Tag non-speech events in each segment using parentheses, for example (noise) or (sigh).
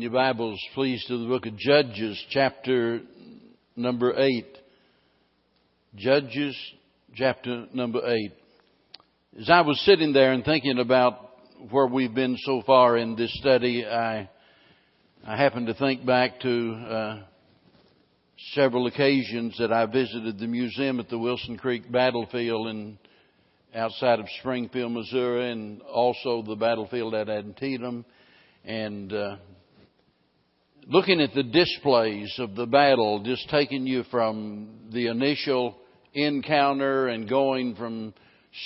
Your Bibles, please, to the book of Judges, chapter number 8. Judges, chapter number 8. As I was sitting there and thinking about where we've been so far in this study, I, I happened to think back to uh, several occasions that I visited the museum at the Wilson Creek battlefield in outside of Springfield, Missouri, and also the battlefield at Antietam. And uh, looking at the displays of the battle, just taking you from the initial encounter and going from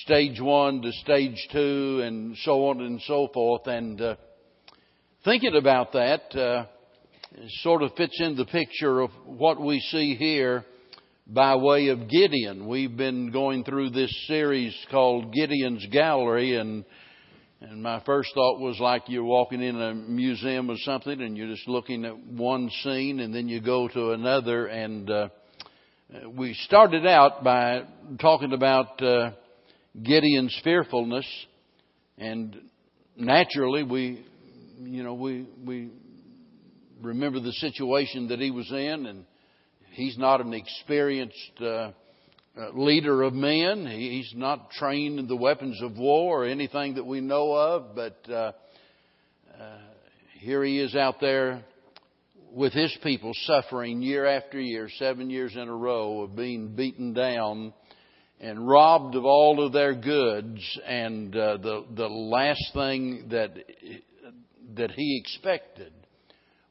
stage one to stage two and so on and so forth. And uh, thinking about that uh, sort of fits in the picture of what we see here by way of Gideon. We've been going through this series called Gideon's Gallery and and my first thought was like you're walking in a museum or something and you're just looking at one scene and then you go to another. And uh, we started out by talking about uh, Gideon's fearfulness. And naturally, we, you know, we, we remember the situation that he was in and he's not an experienced uh, leader of men. He's not trained in the weapons of war or anything that we know of, but uh, uh, here he is out there with his people suffering year after year, seven years in a row of being beaten down and robbed of all of their goods. And uh, the the last thing that that he expected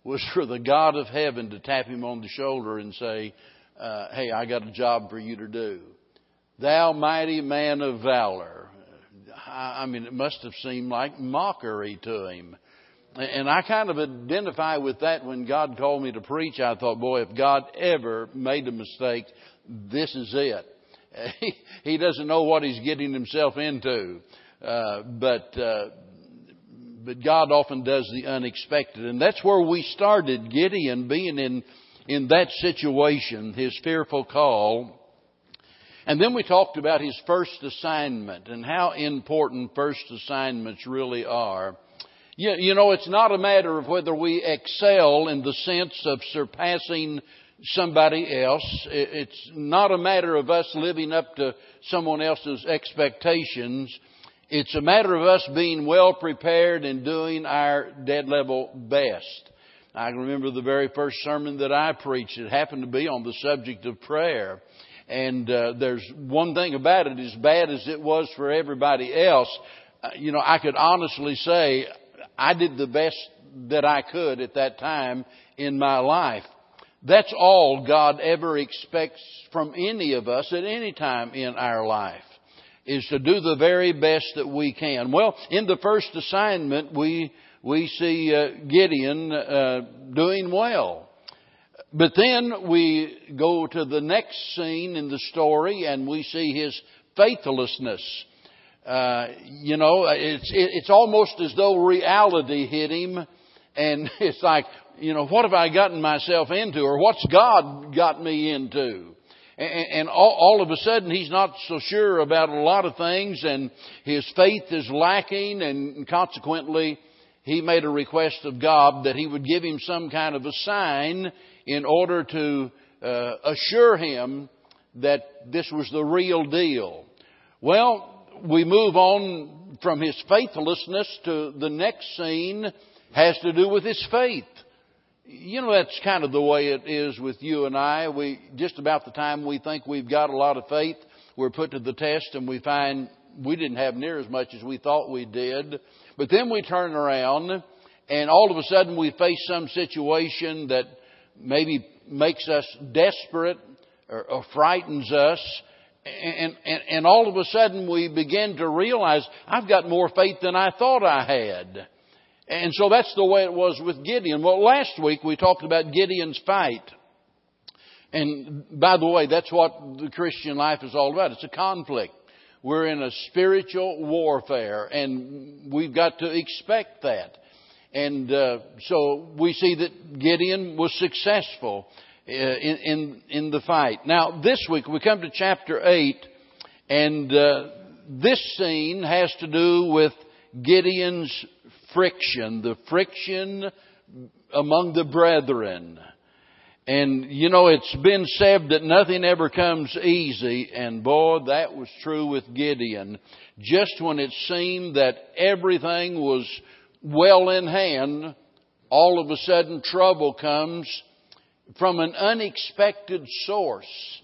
was for the God of heaven to tap him on the shoulder and say, uh, hey, I got a job for you to do. Thou mighty man of valor. I, mean, it must have seemed like mockery to him. And I kind of identify with that when God called me to preach. I thought, boy, if God ever made a mistake, this is it. (laughs) He, he doesn't know what he's getting himself into. Uh, but, uh, but God often does the unexpected. And that's where we started Gideon being in in that situation, his fearful call. And then we talked about his first assignment and how important first assignments really are. You, you know, it's not a matter of whether we excel in the sense of surpassing somebody else. It's not a matter of us living up to someone else's expectations. It's a matter of us being well prepared and doing our dead level best. I can remember the very first sermon that I preached. It happened to be on the subject of prayer. And uh, there's one thing about it, as bad as it was for everybody else, uh, you know, I could honestly say I did the best that I could at that time in my life. That's all God ever expects from any of us at any time in our life is to do the very best that we can. Well, in the first assignment, we we see uh, Gideon uh, doing well. But then we go to the next scene in the story and we see his faithlessness. Uh, you know, it's, it's almost as though reality hit him and (laughs) it's like, you know, what have I gotten myself into or what's God got me into? And all, all of a sudden he's not so sure about a lot of things and his faith is lacking and consequently he made a request of God that he would give him some kind of a sign in order to uh, assure him that this was the real deal. Well, we move on from his faithlessness to the next scene has to do with his faith. You know, that's kind of the way it is with you and I. We, just about the time we think we've got a lot of faith, we're put to the test and we find we didn't have near as much as we thought we did. But then we turn around and all of a sudden we face some situation that maybe makes us desperate or, or frightens us. And, and, and all of a sudden we begin to realize I've got more faith than I thought I had. And so that's the way it was with Gideon. Well, last week we talked about Gideon's fight. And by the way, that's what the Christian life is all about. It's a conflict. We're in a spiritual warfare, and we've got to expect that. And uh, so we see that Gideon was successful uh, in, in, in the fight. Now, this week we come to chapter 8, and uh, this scene has to do with Gideon's friction, the friction among the brethren. And you know, it's been said that nothing ever comes easy, and boy, that was true with Gideon. Just when it seemed that everything was well in hand, all of a sudden trouble comes from an unexpected source.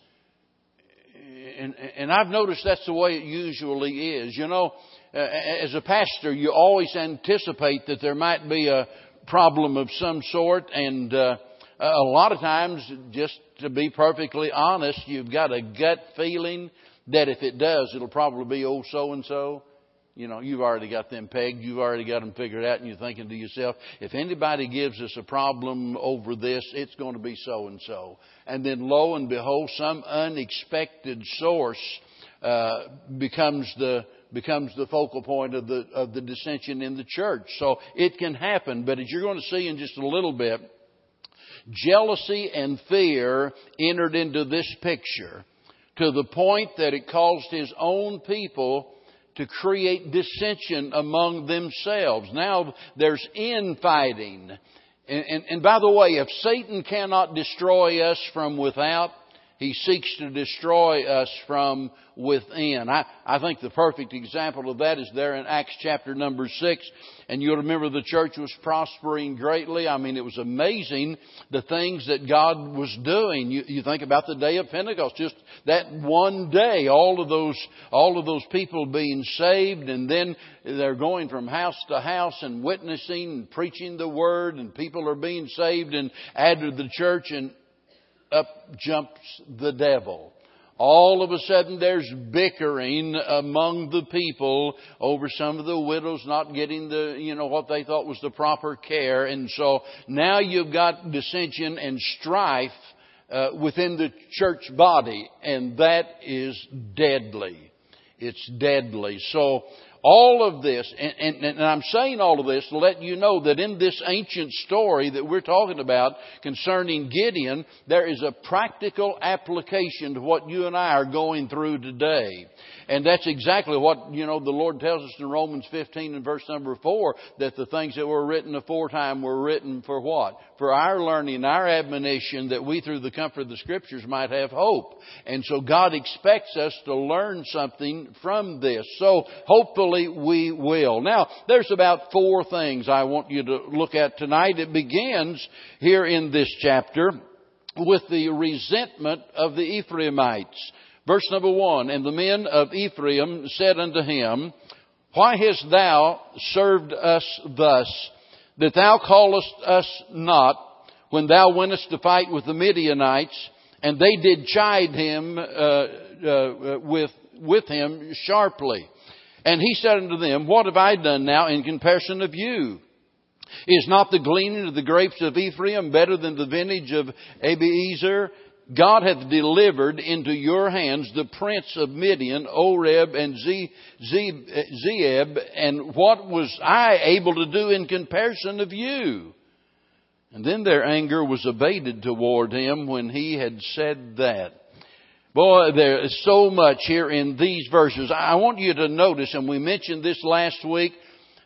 And, and I've noticed that's the way it usually is. You know, as a pastor, you always anticipate that there might be a problem of some sort, and uh, a lot of times, just to be perfectly honest, you've got a gut feeling that if it does, it'll probably be oh so and so. You know, you've already got them pegged, you've already got them figured out, and you're thinking to yourself, if anybody gives us a problem over this, it's going to be so and so. And then lo and behold, some unexpected source uh, becomes the becomes the focal point of the of the dissension in the church. So it can happen, but as you're going to see in just a little bit, jealousy and fear entered into this picture to the point that it caused his own people to create dissension among themselves. Now there's infighting. And, and, and by the way, if Satan cannot destroy us from without, he seeks to destroy us from within. I, I think the perfect example of that is there in Acts chapter number six. And you'll remember the church was prospering greatly. I mean, it was amazing the things that God was doing. You, you think about the day of Pentecost, just that one day, all of those, all of those people being saved and then they're going from house to house and witnessing and preaching the word and people are being saved and added to the church and up jumps the devil. All of a sudden there's bickering among the people over some of the widows not getting the, you know, what they thought was the proper care. And so now you've got dissension and strife uh, within the church body, and that is deadly. It's deadly. So all of this, and, and, and, I'm saying all of this to let you know that in this ancient story that we're talking about concerning Gideon, there is a practical application to what you and I are going through today. And that's exactly what, you know, the Lord tells us in Romans 15 and verse number 4, that the things that were written aforetime were written for what? For our learning, our admonition, that we through the comfort of the Scriptures might have hope. And so God expects us to learn something from this. So hopefully we will. Now, there's about four things I want you to look at tonight. It begins here in this chapter with the resentment of the Ephraimites. Verse number one, and the men of Ephraim said unto him, Why hast thou served us thus, that thou callest us not when thou wentest to fight with the Midianites? And they did chide him uh, uh, with with him sharply. And he said unto them, What have I done now in comparison of you? Is not the gleaning of the grapes of Ephraim better than the vintage of Abiezer? God hath delivered into your hands the prince of Midian, Oreb and Zeeb, and what was I able to do in comparison of you? And then their anger was abated toward him when he had said that. Boy, there is so much here in these verses. I want you to notice, and we mentioned this last week,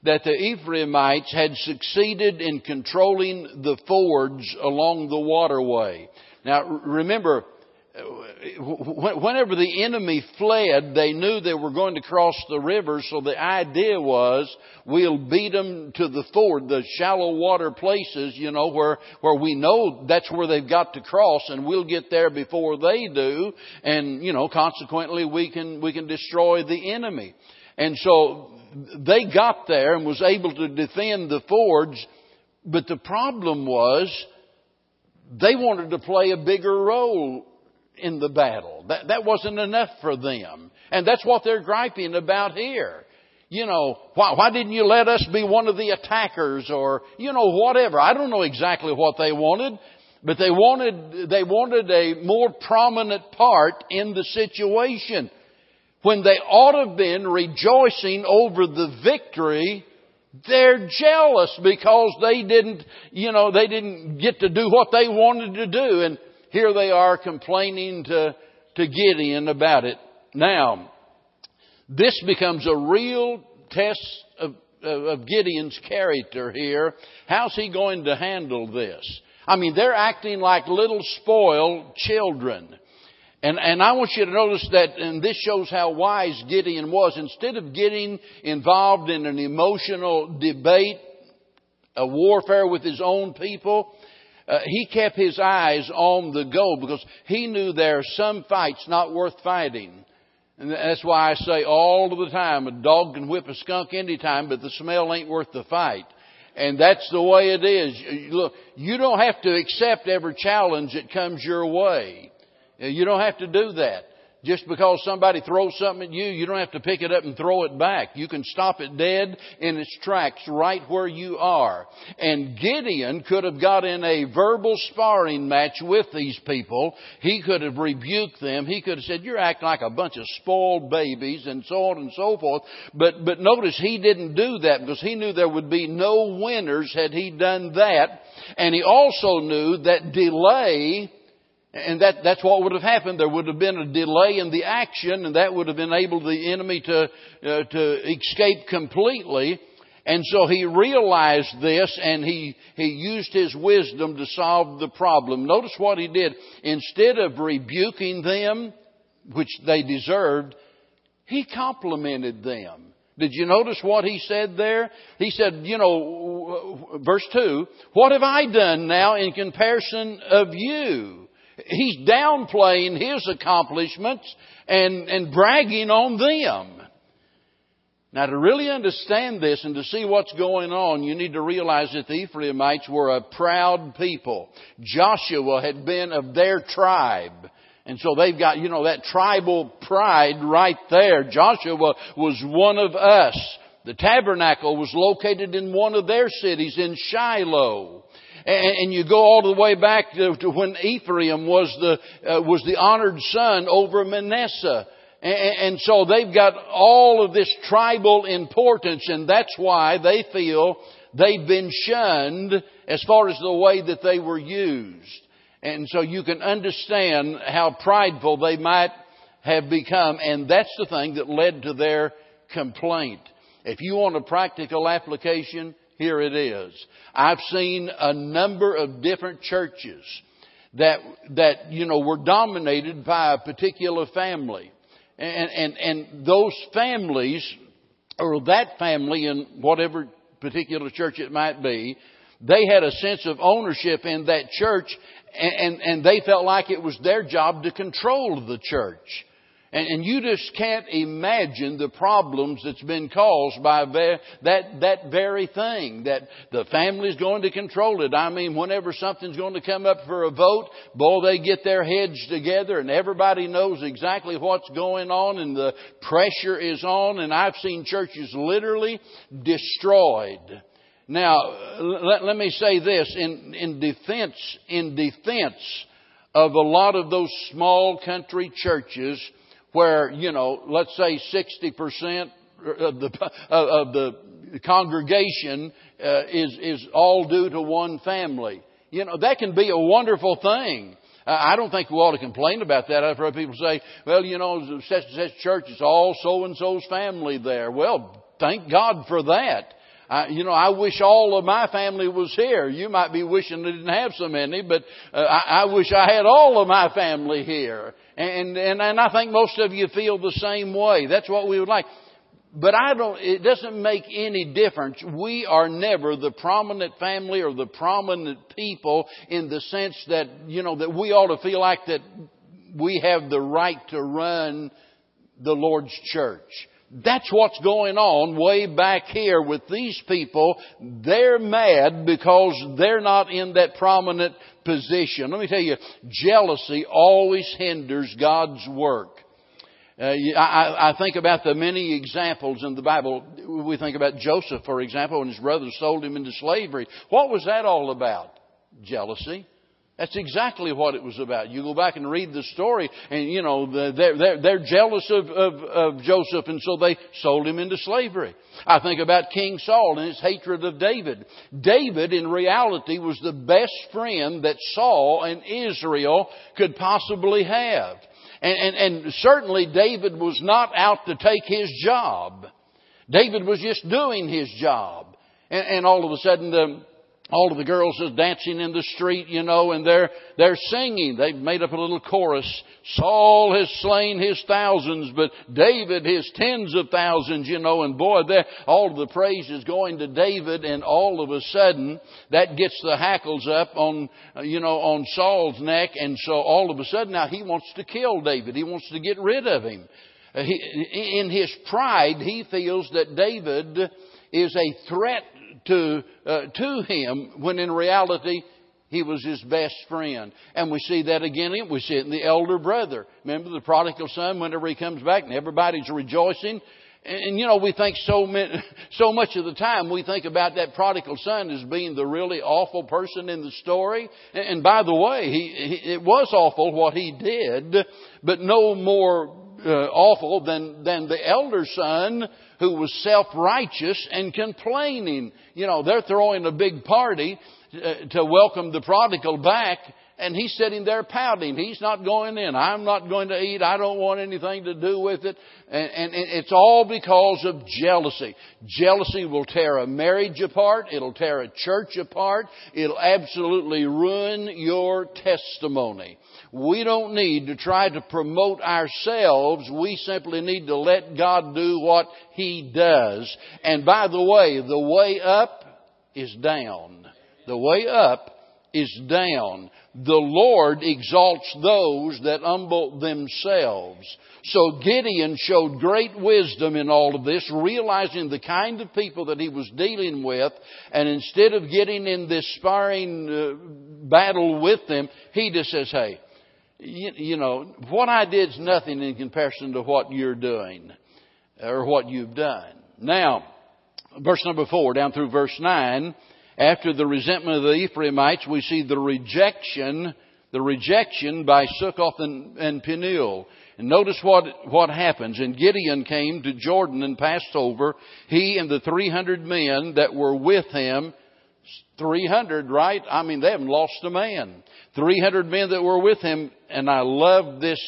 that the Ephraimites had succeeded in controlling the fords along the waterway. Now, remember, Uh, whenever the enemy fled, they knew they were going to cross the river, so the idea was we'll beat them to the ford, the shallow water places, you know, where, where we know that's where they've got to cross, and we'll get there before they do, and, you know, consequently we can, we can destroy the enemy. And so they got there and was able to defend the fords, but the problem was they wanted to play a bigger role in the battle. That, that wasn't enough for them. And that's what they're griping about here. You know, why, why didn't you let us be one of the attackers or, you know, whatever. I don't know exactly what they wanted, but they wanted, they wanted a more prominent part in the situation. When they ought to have been rejoicing over the victory they're jealous because they didn't, you know, they didn't get to do what they wanted to do. And here they are complaining to, to Gideon about it. Now, this becomes a real test of, of Gideon's character here. How's he going to handle this? I mean, they're acting like little spoiled children. And, and I want you to notice that, and this shows how wise Gideon was. Instead of getting involved in an emotional debate, a warfare with his own people, uh, he kept his eyes on the goal because he knew there are some fights not worth fighting. And that's why I say all of the time, a dog can whip a skunk any time, but the smell ain't worth the fight. And that's the way it is. Look, you don't have to accept every challenge that comes your way. You don't have to do that. Just because somebody throws something at you, you don't have to pick it up and throw it back. You can stop it dead in its tracks right where you are. And Gideon could have got in a verbal sparring match with these people. He could have rebuked them. He could have said, you're acting like a bunch of spoiled babies and so on and so forth. But, but notice he didn't do that because he knew there would be no winners had he done that. And he also knew that delay and that, that's what would have happened. There would have been a delay in the action, and that would have enabled the enemy to, uh, to escape completely. And so he realized this and he, he used his wisdom to solve the problem. Notice what he did. Instead of rebuking them, which they deserved, he complimented them. Did you notice what he said there? He said, you know, verse 2, what have I done now in comparison of you? He's downplaying his accomplishments and, and bragging on them. Now to really understand this and to see what's going on, you need to realize that the Ephraimites were a proud people. Joshua had been of their tribe. And so they've got, you know, that tribal pride right there. Joshua was one of us. The tabernacle was located in one of their cities in Shiloh. And, you go all the way back to, to when Ephraim was the, uh, was the honored son over Manasseh. And, and so they've got all of this tribal importance and that's why they feel they've been shunned as far as the way that they were used. And so you can understand how prideful they might have become and that's the thing that led to their complaint. If you want a practical application, here it is. I've seen a number of different churches that, that, you know, were dominated by a particular family. And, and, and those families, or that family in whatever particular church it might be, they had a sense of ownership in that church and, and, and they felt like it was their job to control the church. And, and you just can't imagine the problems that's been caused by that, that very thing, that the family's going to control it. I mean, whenever something's going to come up for a vote, boy, they get their heads together and everybody knows exactly what's going on and the pressure is on and I've seen churches literally destroyed. Now, let, let me say this in, in defense, in defense of a lot of those small country churches, where, you know, let's say 60% of the, of the congregation uh, is, is all due to one family. You know, that can be a wonderful thing. I don't think we ought to complain about that. I've heard people say, well, you know, such and such church, it's all so and so's family there. Well, thank God for that. I, you know, I wish all of my family was here. You might be wishing they didn't have so many, but uh, I, I wish I had all of my family here. And, and, and I think most of you feel the same way. That's what we would like. But I don't, it doesn't make any difference. We are never the prominent family or the prominent people in the sense that, you know, that we ought to feel like that we have the right to run the Lord's church. That's what's going on way back here with these people. They're mad because they're not in that prominent position. Let me tell you, jealousy always hinders God's work. Uh, I, I think about the many examples in the Bible. We think about Joseph, for example, when his brothers sold him into slavery. What was that all about? Jealousy. That's exactly what it was about. You go back and read the story, and you know they're they're, they're jealous of, of, of Joseph, and so they sold him into slavery. I think about King Saul and his hatred of David. David, in reality, was the best friend that Saul and Israel could possibly have, and and, and certainly David was not out to take his job. David was just doing his job. And, and all of a sudden, the, all of the girls are dancing in the street, you know, and they're, they're singing. They've made up a little chorus. Saul has slain his thousands, but David his tens of thousands, you know, and boy, all of the praise is going to David, and all of a sudden, that gets the hackles up on, you know, on Saul's neck, and so all of a sudden now he wants to kill David. He wants to get rid of him. Uh, he, in his pride, he feels that David is a threat to, uh, to him when in reality he was his best friend. And we see that again. We see it in the elder brother. Remember the prodigal son whenever he comes back and everybody's rejoicing. And, you know, we think so, many, (laughs) so much of the time we think about that prodigal son as being the really awful person in the story. And, and by the way, he, he, it was awful what he did, but no more uh, awful than, than the elder son who was self-righteous and complaining. You know, they're throwing a big party uh, to welcome the prodigal back and he's sitting there pouting. He's not going in. I'm not going to eat. I don't want anything to do with it. And, and, it's all because of jealousy. Jealousy will tear a marriage apart. It'll tear a church apart. It'll absolutely ruin your testimony. We don't need to try to promote ourselves. We simply need to let God do what He does. And by the way, the way up is down. The way up is down. The Lord exalts those that humble themselves. So Gideon showed great wisdom in all of this, realizing the kind of people that he was dealing with, and instead of getting in this sparring uh, battle with them, he just says, hey, you, you know, what I did is nothing in comparison to what you're doing or what you've done. Now, verse number four down through verse nine, after the resentment of the Ephraimites, we see the rejection, the rejection by Sukkoth and, and Penuel. And notice what, what happens. And Gideon came to Jordan and passed over, he and the 300 men that were with him, 300, right? I mean, they haven't lost a man. 300 men that were with him, and I love this,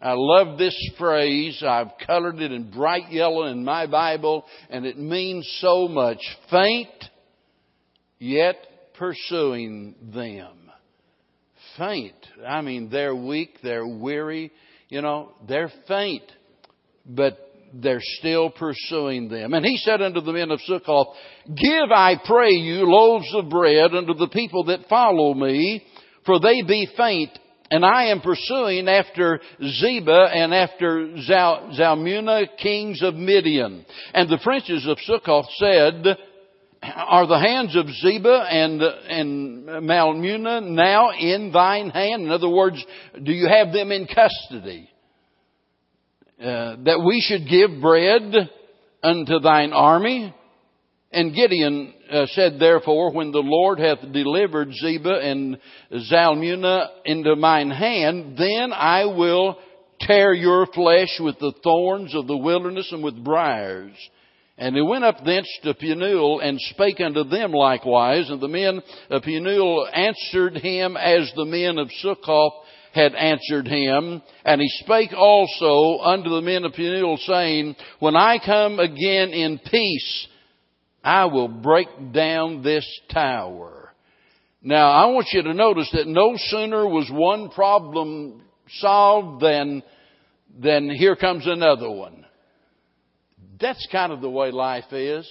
I love this phrase. I've colored it in bright yellow in my Bible, and it means so much. Faint, yet pursuing them. Faint. I mean, they're weak, they're weary, you know, they're faint, but they're still pursuing them. And he said unto the men of Sukkoth, Give, I pray you, loaves of bread unto the people that follow me, for they be faint, and I am pursuing after Zebah and after Zal- Zalmunna, kings of Midian. And the princes of Sukkoth said, Are the hands of Zebah and, and Zalmunna now in thine hand? In other words, do you have them in custody? Uh, that we should give bread unto thine army? And Gideon uh, said, therefore, when the Lord hath delivered Zebah and Zalmunna into mine hand, then I will tear your flesh with the thorns of the wilderness and with briars. And he went up thence to Penuel and spake unto them likewise. And the men of Penuel answered him as the men of Succoth had answered him. And he spake also unto the men of Penuel, saying, When I come again in peace, I will break down this tower. Now, I want you to notice that no sooner was one problem solved than, than here comes another one. That's kind of the way life is.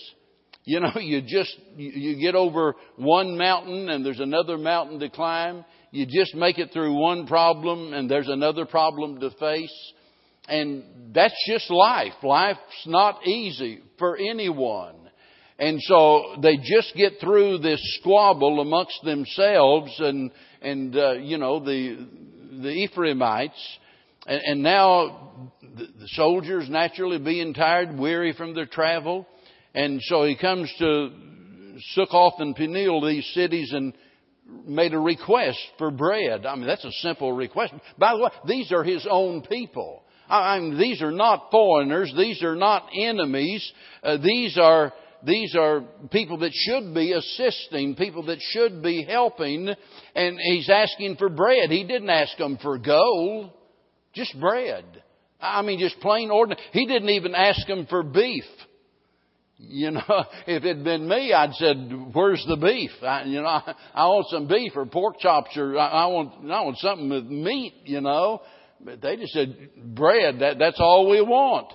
You know, (laughs) you just, you get over one mountain and there's another mountain to climb. You just make it through one problem and there's another problem to face. And that's just life. Life's not easy for anyone. And so they just get through this squabble amongst themselves and, and, uh, you know, the, the Ephraimites. And, and now the, the soldiers naturally being tired, weary from their travel. And so he comes to Sukkoth and Penuel, these cities, and made a request for bread. I mean, that's a simple request. By the way, these are his own people. I mean, these are not foreigners. These are not enemies. Uh, these are these are people that should be assisting, people that should be helping, and he's asking for bread. He didn't ask them for gold, just bread. I mean, just plain ordinary. He didn't even ask them for beef. You know, (laughs) if it'd been me, I'd said, "Where's the beef? I, you know, I, I want some beef or pork chops, or I, I want I want something with meat." You know, but they just said, "Bread. That that's all we want,"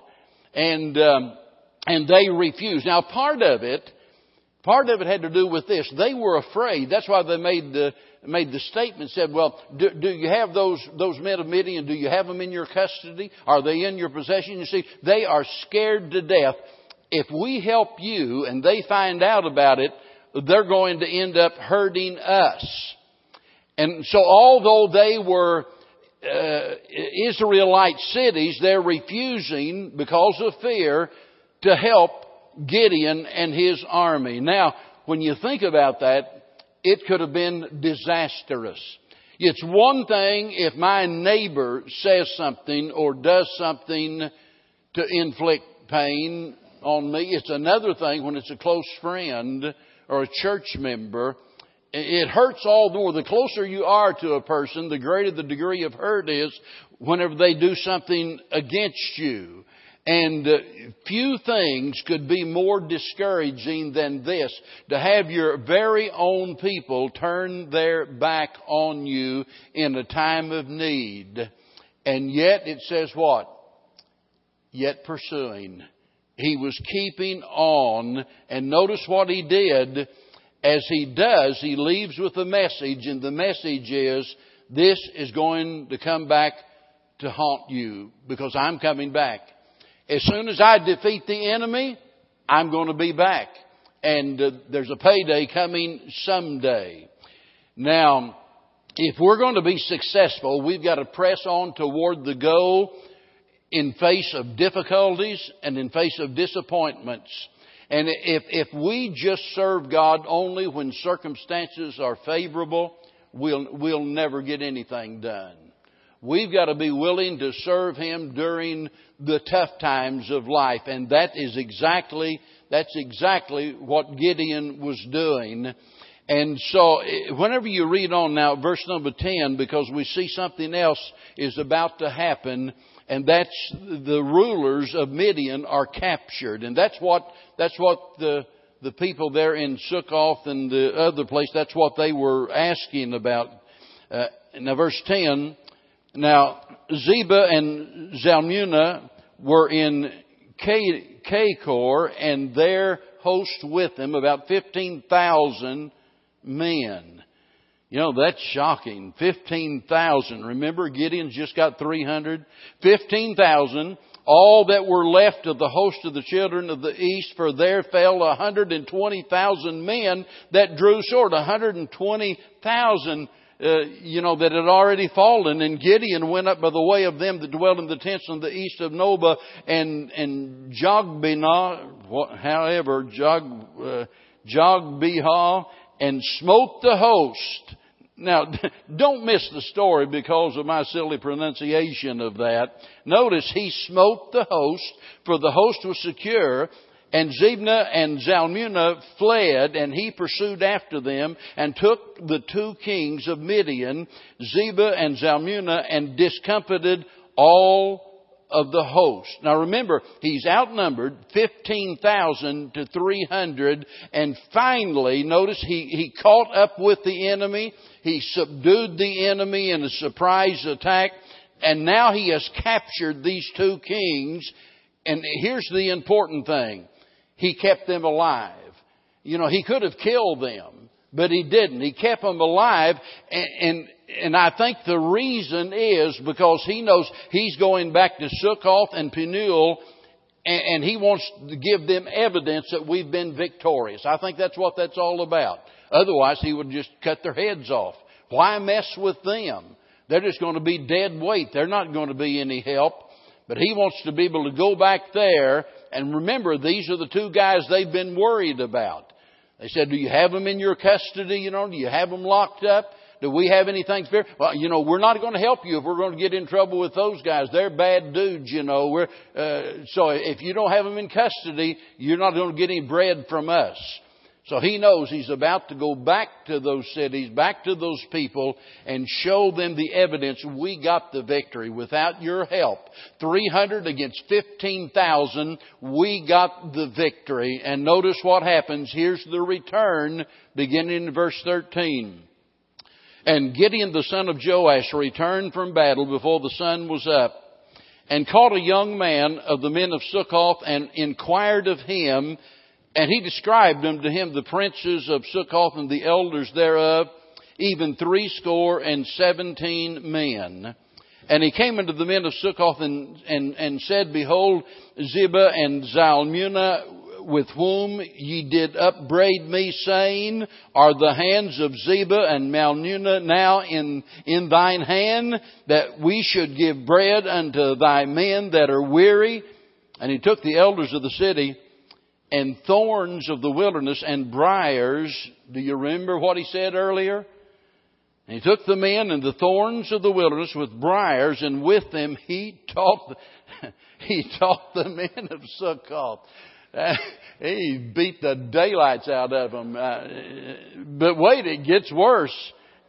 and um, and they refused. Now, part of it, part of it had to do with this. They were afraid. That's why they made the made the statement. Said, "Well, do, do you have those those men of Midian? Do you have them in your custody? Are they in your possession?" You see, they are scared to death if we help you and they find out about it, they're going to end up hurting us. And so although they were uh, Israelite cities, they're refusing because of fear to help Gideon and his army. Now, when you think about that, it could have been disastrous. It's one thing if my neighbor says something or does something to inflict pain on me. It's another thing when it's a close friend or a church member. It hurts all the more. The closer you are to a person, the greater the degree of hurt is whenever they do something against you. And uh, few things could be more discouraging than this to have your very own people turn their back on you in a time of need. And yet it says what? Yet pursuing. He was keeping on. And notice what he did. As he does, he leaves with a message, and the message is, this is going to come back to haunt you because I'm coming back. As soon as I defeat the enemy, I'm going to be back. And uh, there's a payday coming someday. Now, if we're going to be successful, we've got to press on toward the goal in face of difficulties and in face of disappointments. And if, if we just serve God only when circumstances are favorable, we'll, we'll never get anything done. We've got to be willing to serve Him during the tough times of life. And that is exactly, that's exactly what Gideon was doing. And so, eh, whenever you read on now, verse number 10, because we see something else is about to happen, and that's the rulers of Midian are captured. And that's what, that's what the, the people there in Sukkoth and the other place, that's what they were asking about. Uh, now verse 10, now Zebah and Zalmunna were in Karkor and their host with them, about 15,000 men. You know, that's shocking. 15,000. Remember, Gideon's just got 300. 15,000. All that were left of the host of the children of the east, for there fell 120,000 men that drew sword. 120,000 uh, you know, that had already fallen, and Gideon went up by the way of them that dwelt in the tents on the east of Nobah, and, and Jogbinah, however, Jog, uh, and smote the host. Now, (laughs) don't miss the story because of my silly pronunciation of that. Notice he smote the host, for the host was secure, and Zebna and Zalmunna fled, and he pursued after them, and took the two kings of Midian, Zebah and Zalmunna, and discomfited all of the host. Now remember, he's outnumbered 15,000 to 300, and finally, notice he, he caught up with the enemy, he subdued the enemy in a surprise attack, and now he has captured these two kings, and here's the important thing. He kept them alive. You know, he could have killed them, but he didn't. He kept them alive, and, and and I think the reason is because he knows he's going back to Sukkoth and Penuel and, and he wants to give them evidence that we've been victorious. I think that's what that's all about. Otherwise, he would just cut their heads off. Why mess with them? They're just going to be dead weight. They're not going to be any help. But he wants to be able to go back there and remember these are the two guys they've been worried about. They said, do you have them in your custody? You know, do you have them locked up? Do we have anything fear? Well, you know, we're not going to help you if we're going to get in trouble with those guys. They're bad dudes, you know. We're, uh, so if you don't have them in custody, you're not going to get any bread from us. So he knows he's about to go back to those cities, back to those people, and show them the evidence we got the victory. Without your help, 300 against 15,000, we got the victory. And notice what happens. Here's the return, beginning in verse 13. And Gideon the son of Joash returned from battle before the sun was up, and caught a young man of the men of Succoth, and inquired of him, and he described unto him the princes of Succoth and the elders thereof, even threescore and seventeen men. And he came unto the men of Succoth and, and, and said, Behold, Ziba and Zalmunna, with whom ye did upbraid me, saying, Are the hands of Ziba and Zalmunna now in, in thine hand, that we should give bread unto thy men that are weary? And he took the elders of the city, and thorns of the wilderness and briars. Do you remember what he said earlier? And he took the men and the thorns of the wilderness with briars, and with them he taught the, (laughs) he taught the men of Succoth. Uh, (laughs) he beat the daylights out of them. Uh, but wait, it gets worse.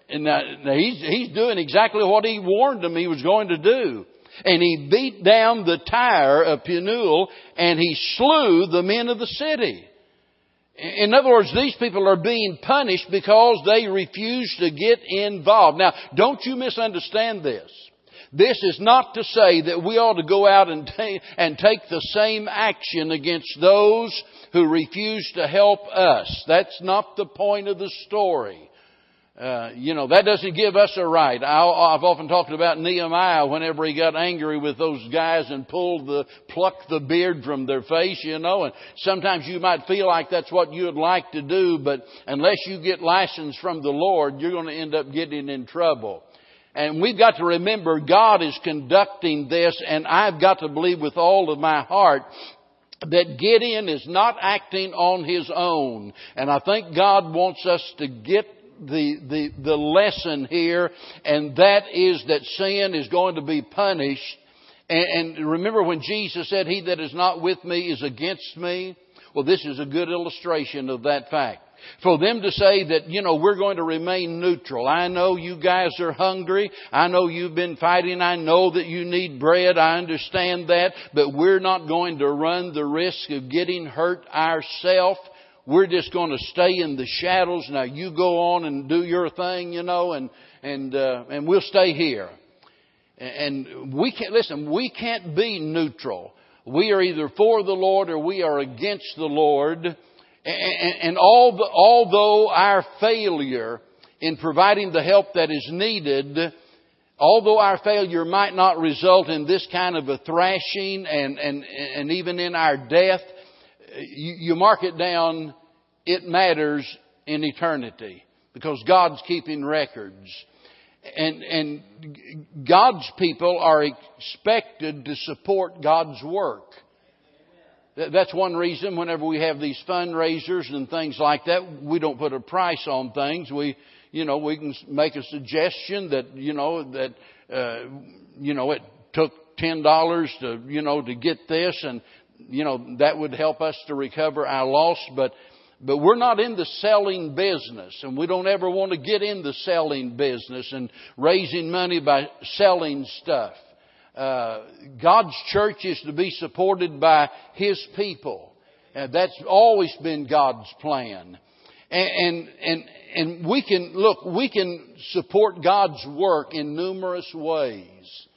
And uh, he's, he's doing exactly what he warned them he was going to do. And he beat down the tower of Penuel and he slew the men of the city. In other words, these people are being punished because they refuse to get involved. Now, don't you misunderstand this. This is not to say that we ought to go out and, and take the same action against those who refuse to help us. That's not the point of the story. Uh, you know, that doesn't give us a right. I, have often talked about Nehemiah whenever he got angry with those guys and pulled the, plucked the beard from their face, you know, and sometimes you might feel like that's what you'd like to do, but unless you get license from the Lord, you're going to end up getting in trouble. And we've got to remember God is conducting this, and I've got to believe with all of my heart that Gideon is not acting on his own. And I think God wants us to get the, the, the lesson here, and that is that sin is going to be punished. And, and remember when Jesus said, He that is not with me is against me? Well, this is a good illustration of that fact. For them to say that, you know, we're going to remain neutral. I know you guys are hungry. I know you've been fighting. I know that you need bread. I understand that. But we're not going to run the risk of getting hurt ourselves we're just going to stay in the shadows. Now you go on and do your thing, you know, and and uh, and we'll stay here. And we can't listen. We can't be neutral. We are either for the Lord or we are against the Lord. And, although our failure in providing the help that is needed, although our failure might not result in this kind of a thrashing and, and, and even in our death, you mark it down it matters in eternity because God's keeping records. And, and God's people are expected to support God's work. That's one reason whenever we have these fundraisers and things like that, we don't put a price on things. We, you know, we can make a suggestion that, you know, that, uh, you know, it took ten dollars to, you know, to get this and, you know, that would help us to recover our loss, but but we're not in the selling business, and we don't ever want to get in the selling business and raising money by selling stuff. Uh, God's church is to be supported by His people. And that's always been God's plan. And, and, and, and we can, look, we can support God's work in numerous ways.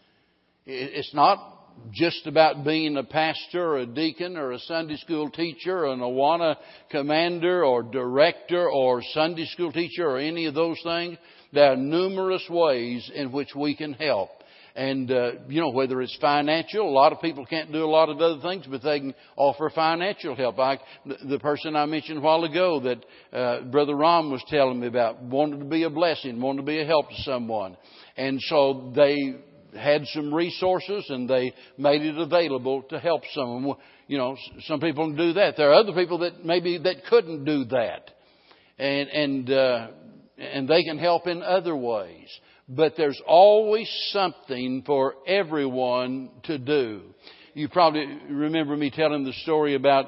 It's not just about being a pastor or a deacon or a Sunday school teacher or an Awana commander or director or Sunday school teacher or any of those things. There are numerous ways in which we can help. And, uh, you know, whether it's financial, a lot of people can't do a lot of other things, but they can offer financial help. Like the person I mentioned a while ago that uh, Brother Ron was telling me about, wanted to be a blessing, wanted to be a help to someone. And so they had some resources and they made it available to help someone. You know, some people can do that. There are other people that maybe that couldn't do that, and and uh, and they can help in other ways. But there's always something for everyone to do. You probably remember me telling the story about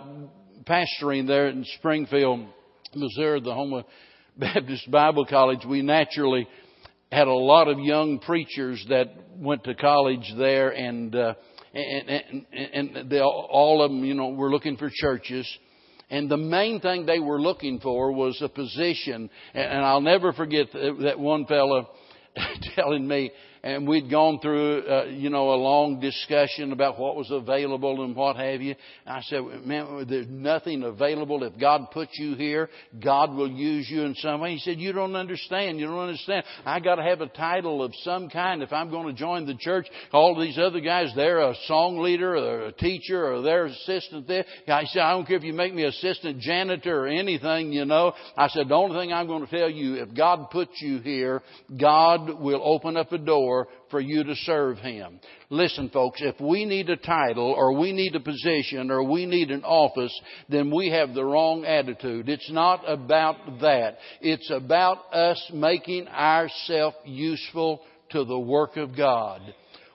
pastoring there in Springfield Missouri, the Houma Baptist Bible College, we naturally had a lot of young preachers that went to college there, and uh, and and, and they, all of them, you know, were looking for churches. And the main thing they were looking for was a position. And I'll never forget that one fellow (laughs) telling me, and we'd gone through, uh, you know, a long discussion about what was available and what have you. And I said, man, there's nothing available. If God puts you here, God will use you in some way. He said, you don't understand. You don't understand. I got to have a title of some kind if I'm going to join the church. All these other guys, they're a song leader or a teacher or they're assistant there. I said, I don't care if you make me assistant janitor or anything, you know. I said, the only thing I'm going to tell you, if God puts you here, God will open up a door for you to serve Him. Listen, folks, if we need a title or we need a position or we need an office, then we have the wrong attitude. It's not about that. It's about us making ourselves useful to the work of God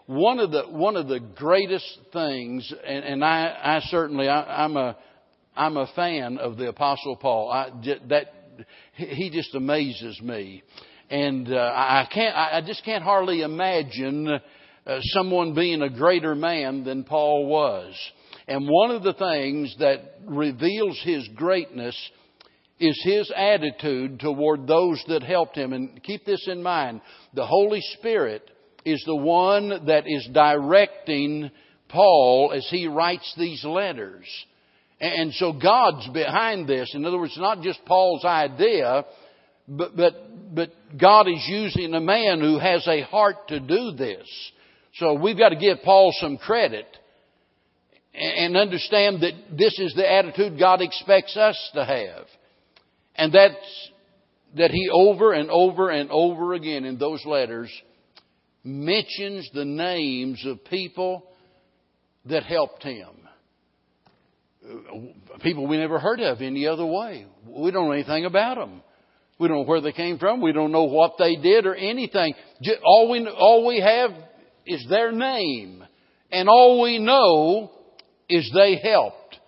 one of the one of the greatest things, and, and I, I certainly I, am a I'm a fan of the Apostle Paul. I, that he just amazes me. And uh, I can't, I just can't hardly imagine uh, someone being a greater man than Paul was. And one of the things that reveals his greatness is his attitude toward those that helped him. And keep this in mind. The Holy Spirit is the one that is directing Paul as he writes these letters. And so God's behind this. In other words, not just Paul's idea, but, but, but God is using a man who has a heart to do this. So we've got to give Paul some credit and understand that this is the attitude God expects us to have. And that's that he over and over and over again in those letters mentions the names of people that helped him. People we never heard of any other way. We don't know anything about them. We don't know where they came from. We don't know what they did or anything. All we, all we have is their name. And all we know is they helped.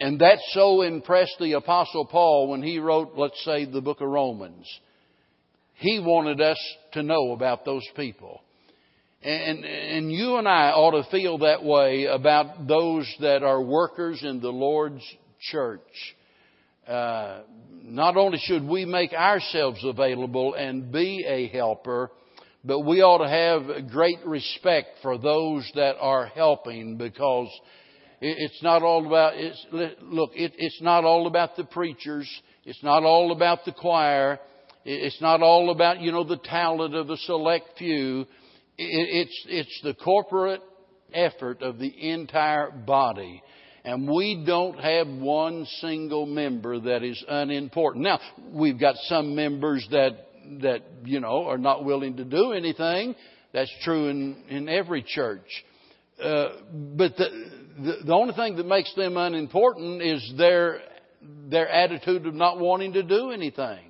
And that so impressed the Apostle Paul when he wrote, let's say, the book of Romans. He wanted us to know about those people. And, and you and I ought to feel that way about those that are workers in the Lord's church. Uh, not only should we make ourselves available and be a helper, but we ought to have great respect for those that are helping because it's not all about, it's, look, it, it's not all about the preachers. It's not all about the choir. It's not all about, you know, the talent of the select few. It's, it's the corporate effort of the entire body. And we don't have one single member that is unimportant. Now, we've got some members that, that, you know, are not willing to do anything. That's true in, in every church. Uh, but the, the, the only thing that makes them unimportant is their, their attitude of not wanting to do anything.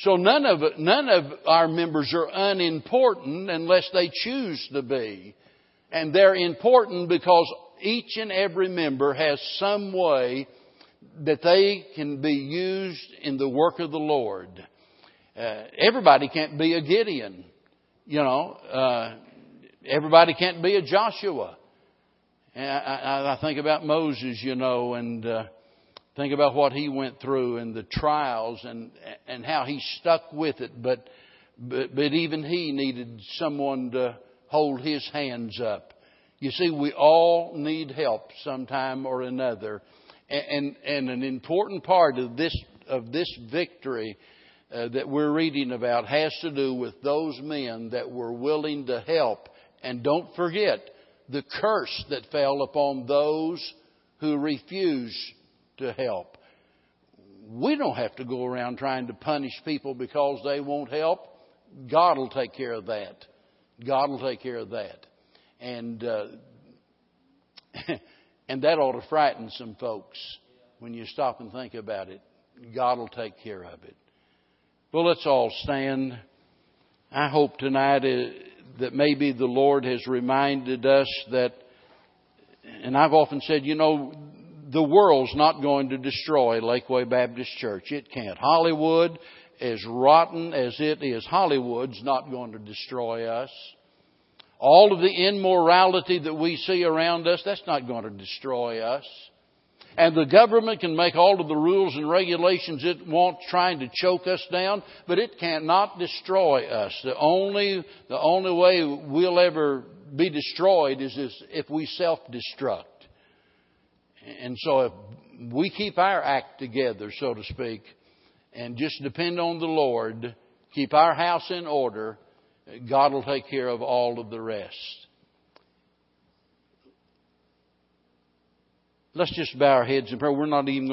So none of, none of our members are unimportant unless they choose to be. And they're important because each and every member has some way that they can be used in the work of the Lord. Uh, everybody can't be a Gideon, you know. Uh, everybody can't be a Joshua. And I, I, think about Moses, you know, and uh, think about what he went through and the trials and and how he stuck with it. But but but even he needed someone to hold his hands up. You see, we all need help sometime or another. And, and an important part of this, of this victory uh, that we're reading about has to do with those men that were willing to help. And don't forget the curse that fell upon those who refused to help. We don't have to go around trying to punish people because they won't help. God will take care of that. God will take care of that. And, uh, (laughs) and that ought to frighten some folks when you stop and think about it. God will take care of it. Well, let's all stand. I hope tonight uh, that maybe the Lord has reminded us that, and I've often said, you know, the world's not going to destroy Lakeway Baptist Church. It can't. Hollywood, as rotten as it is, Hollywood's not going to destroy us. All of the immorality that we see around us, that's not going to destroy us. And the government can make all of the rules and regulations it wants trying to choke us down, but it cannot destroy us. The only, the only way we'll ever be destroyed is if we self-destruct. And so if we keep our act together, so to speak, and just depend on the Lord, keep our house in order, God will take care of all of the rest. Let's just bow our heads in prayer. We're not even going